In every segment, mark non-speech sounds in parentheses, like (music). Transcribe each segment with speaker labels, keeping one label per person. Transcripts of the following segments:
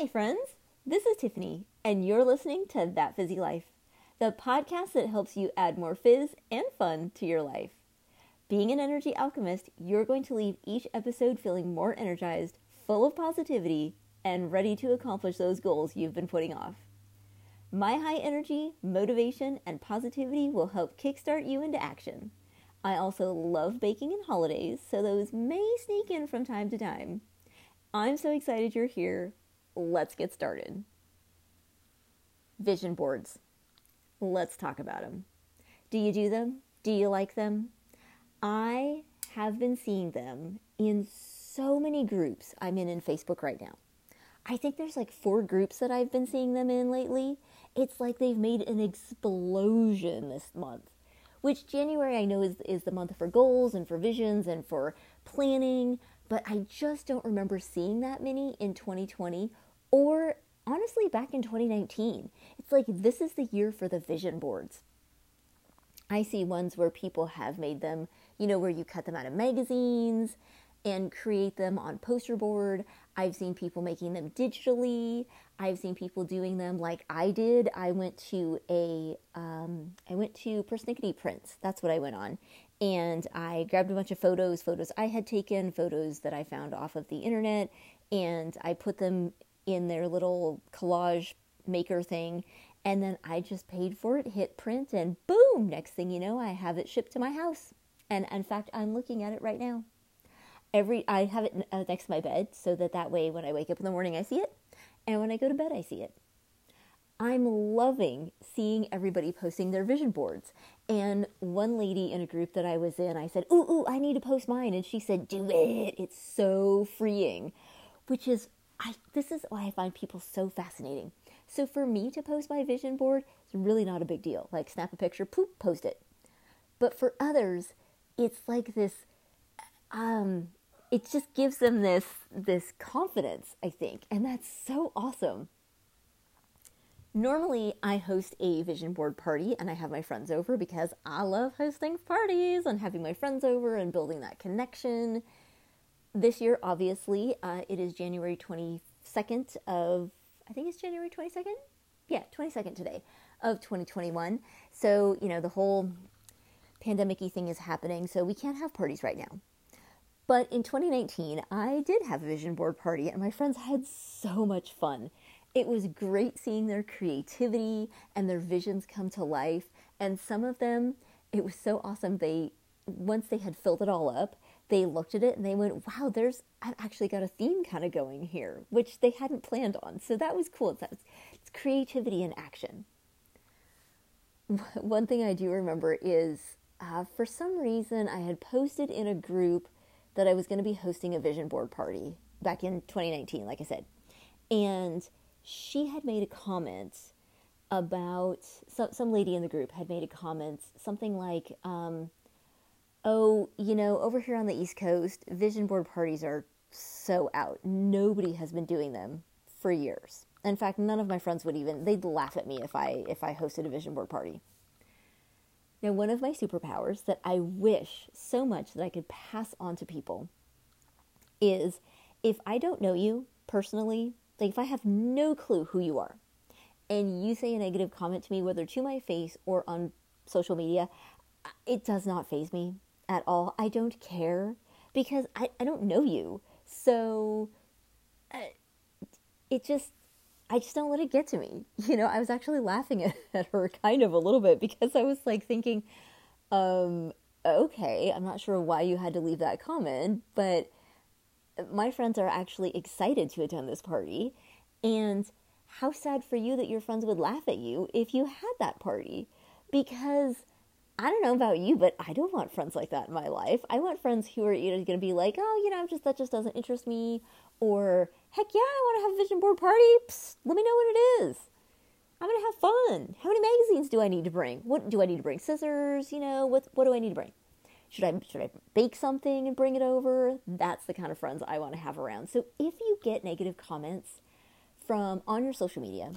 Speaker 1: Hi, friends. This is Tiffany, and you're listening to That Fizzy Life, the podcast that helps you add more fizz and fun to your life. Being an energy alchemist, you're going to leave each episode feeling more energized, full of positivity, and ready to accomplish those goals you've been putting off. My high energy, motivation, and positivity will help kickstart you into action. I also love baking and holidays, so those may sneak in from time to time. I'm so excited you're here. Let's get started. Vision boards. Let's talk about them. Do you do them? Do you like them? I have been seeing them in so many groups I'm in in Facebook right now. I think there's like four groups that I've been seeing them in lately. It's like they've made an explosion this month. Which January I know is is the month for goals and for visions and for planning, but I just don't remember seeing that many in 2020 or honestly back in 2019. It's like this is the year for the vision boards. I see ones where people have made them, you know, where you cut them out of magazines and create them on poster board. I've seen people making them digitally. I've seen people doing them like I did. I went to a, um, I went to Persnickety Prints. That's what I went on, and I grabbed a bunch of photos, photos I had taken, photos that I found off of the internet, and I put them in their little collage maker thing. And then I just paid for it, hit print, and boom! Next thing you know, I have it shipped to my house. And in fact, I'm looking at it right now every I have it uh, next to my bed so that that way when I wake up in the morning I see it and when I go to bed I see it. I'm loving seeing everybody posting their vision boards. And one lady in a group that I was in, I said, "Ooh, ooh, I need to post mine." And she said, "Do it. It's so freeing." Which is I this is why I find people so fascinating. So for me to post my vision board, it's really not a big deal. Like snap a picture, poop, post it. But for others, it's like this um it just gives them this this confidence, I think, and that's so awesome. Normally, I host a vision board party and I have my friends over because I love hosting parties and having my friends over and building that connection. This year, obviously, uh, it is January 22nd of, I think it's January 22nd? Yeah, 22nd today of 2021. So, you know, the whole pandemic thing is happening, so we can't have parties right now. But in 2019, I did have a vision board party, and my friends had so much fun. It was great seeing their creativity and their visions come to life. And some of them, it was so awesome. They, once they had filled it all up, they looked at it and they went, wow, there's, I've actually got a theme kind of going here, which they hadn't planned on. So that was cool. It's, it's creativity in action. (laughs) One thing I do remember is uh, for some reason I had posted in a group that I was going to be hosting a vision board party back in 2019, like I said. And she had made a comment about some, some lady in the group had made a comment, something like, um, oh, you know, over here on the East Coast, vision board parties are so out. Nobody has been doing them for years. In fact, none of my friends would even they'd laugh at me if I if I hosted a vision board party. Now, one of my superpowers that I wish so much that I could pass on to people is if I don't know you personally, like if I have no clue who you are, and you say a negative comment to me, whether to my face or on social media, it does not faze me at all. I don't care because I, I don't know you. So uh, it just, I just don't let it get to me. (laughs) You know, I was actually laughing at, (laughs) at her kind of a little bit because I was like thinking, um, okay, I'm not sure why you had to leave that comment, but my friends are actually excited to attend this party. And how sad for you that your friends would laugh at you if you had that party. Because I don't know about you, but I don't want friends like that in my life. I want friends who are either going to be like, oh, you know, just that just doesn't interest me, or heck yeah, I want to have a vision board party. Psst, let me know when it is. I'm gonna have fun. How many magazines do I need to bring? What do I need to bring? Scissors? You know, what what do I need to bring? Should I should I bake something and bring it over? That's the kind of friends I want to have around. So if you get negative comments from on your social media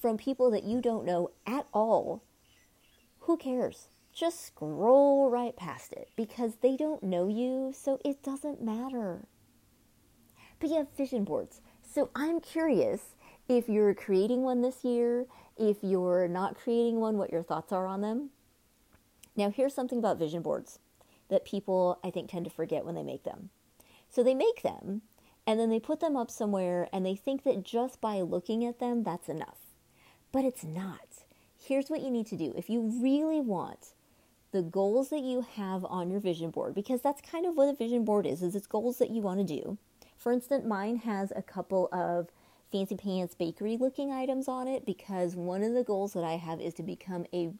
Speaker 1: from people that you don't know at all, who cares? Just scroll right past it because they don't know you, so it doesn't matter. But you have vision boards. So I'm curious if you're creating one this year, if you're not creating one, what your thoughts are on them. Now, here's something about vision boards that people, I think, tend to forget when they make them. So they make them and then they put them up somewhere and they think that just by looking at them, that's enough. But it's not. Here's what you need to do. If you really want the goals that you have on your vision board, because that's kind of what a vision board is, is it's goals that you want to do. For instance, mine has a couple of fancy pants bakery looking items on it because one of the goals that I have is to become a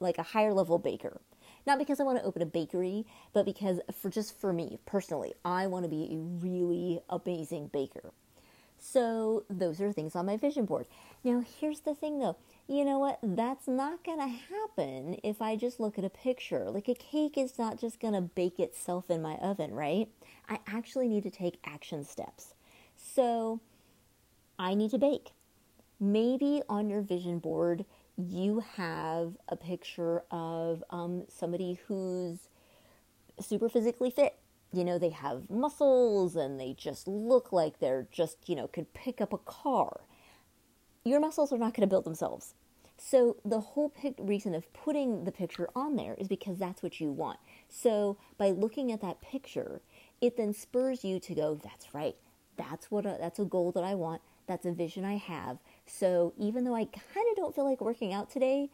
Speaker 1: like a higher level baker. Not because I want to open a bakery, but because for just for me personally, I want to be a really amazing baker. So those are things on my vision board. Now here's the thing though. You know what? That's not going to happen if I just look at a picture. Like a cake is not just going to bake itself in my oven, right? I actually need to take action steps. So I need to bake. Maybe on your vision board, you have a picture of um, somebody who's super physically fit. You know, they have muscles and they just look like they're just, you know, could pick up a car. Your muscles are not going to build themselves. So, the whole pic- reason of putting the picture on there is because that's what you want. So, by looking at that picture, it then spurs you to go, that's right. That's what a, that's a goal that I want. That's a vision I have. So even though I kind of don't feel like working out today,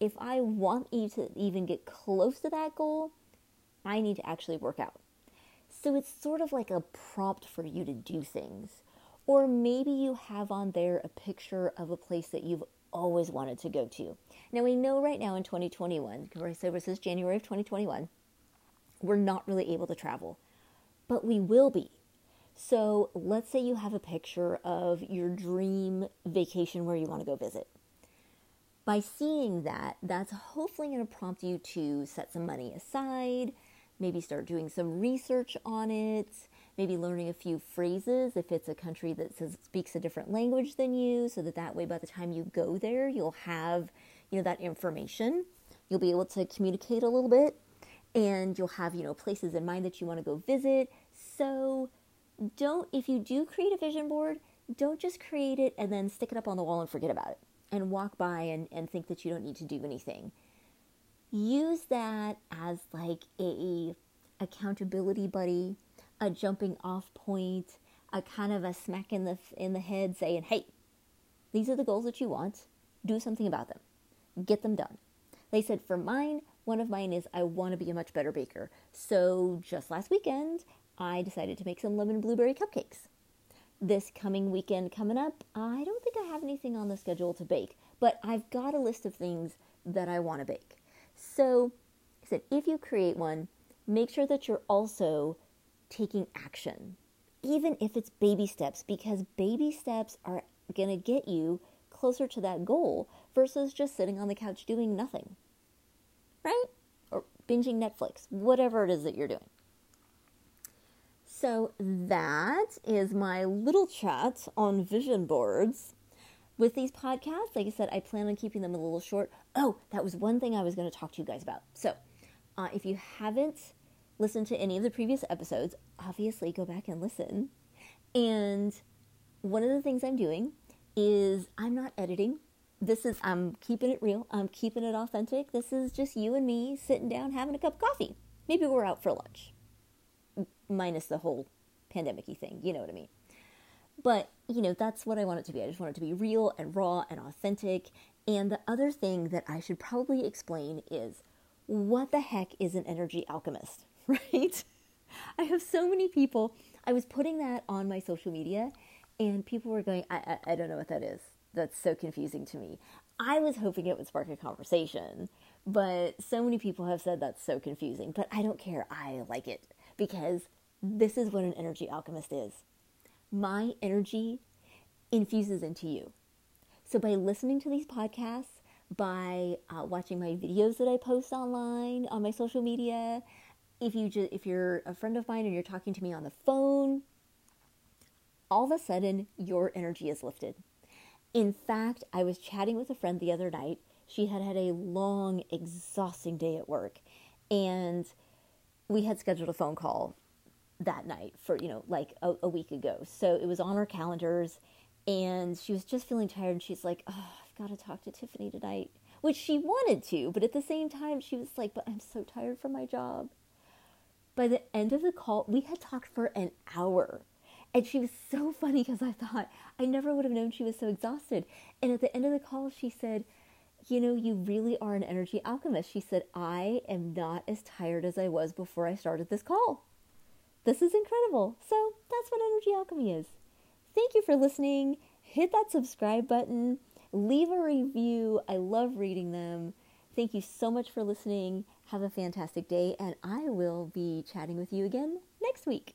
Speaker 1: if I want you to even get close to that goal, I need to actually work out. So it's sort of like a prompt for you to do things. Or maybe you have on there a picture of a place that you've always wanted to go to. Now we know right now in 2021, because I said this is January of 2021, we're not really able to travel, but we will be. So let's say you have a picture of your dream vacation where you want to go visit. By seeing that, that's hopefully going to prompt you to set some money aside, maybe start doing some research on it, maybe learning a few phrases if it's a country that says, speaks a different language than you, so that that way by the time you go there, you'll have, you know, that information. You'll be able to communicate a little bit and you'll have, you know, places in mind that you want to go visit. So don't, if you do create a vision board, don't just create it and then stick it up on the wall and forget about it and walk by and, and think that you don't need to do anything. Use that as like a accountability buddy, a jumping off point, a kind of a smack in the in the head saying, "Hey, these are the goals that you want. Do something about them. Get them done." They said for mine, one of mine is I want to be a much better baker. So just last weekend, I decided to make some lemon blueberry cupcakes. This coming weekend coming up, I don't think I have anything on the schedule to bake, but I've got a list of things that I want to bake. So I said, if you create one, make sure that you're also taking action, even if it's baby steps, because baby steps are going to get you closer to that goal versus just sitting on the couch doing nothing, right? Or binging Netflix, whatever it is that you're doing. So that is my little chat on vision boards. With these podcasts, like I said, I plan on keeping them a little short. Oh, that was one thing I was going to talk to you guys about. So, uh, if you haven't listened to any of the previous episodes, obviously go back and listen. And one of the things I'm doing is I'm not editing. This is, I'm keeping it real. I'm keeping it authentic. This is just you and me sitting down having a cup of coffee. Maybe we're out for lunch minus the whole pandemic thing. You know what I mean? But, you know, that's what I want it to be. I just want it to be real and raw and authentic. And the other thing that I should probably explain is what the heck is an energy alchemist, (laughs) right? I have so many people. I was putting that on my social media, and people were going, I, I, I don't know what that is. That's so confusing to me. I was hoping it would spark a conversation, but so many people have said that's so confusing. But I don't care. I like it because this is what an energy alchemist is. My energy infuses into you. So by listening to these podcasts, by uh, watching my videos that I post online on my social media, if you if you're a friend of mine and you're talking to me on the phone, all of a sudden your energy is lifted. In fact, I was chatting with a friend the other night. She had had a long, exhausting day at work, and we had scheduled a phone call that night for, you know, like a, a week ago. So it was on our calendars. and she was just feeling tired and she's like, "Oh, I've got to talk to Tiffany tonight." Which she wanted to, but at the same time she was like, "But I'm so tired from my job." By the end of the call, we had talked for an hour. And she was so funny because I thought I never would have known she was so exhausted. And at the end of the call, she said, You know, you really are an energy alchemist. She said, I am not as tired as I was before I started this call. This is incredible. So that's what energy alchemy is. Thank you for listening. Hit that subscribe button, leave a review. I love reading them. Thank you so much for listening. Have a fantastic day, and I will be chatting with you again next week.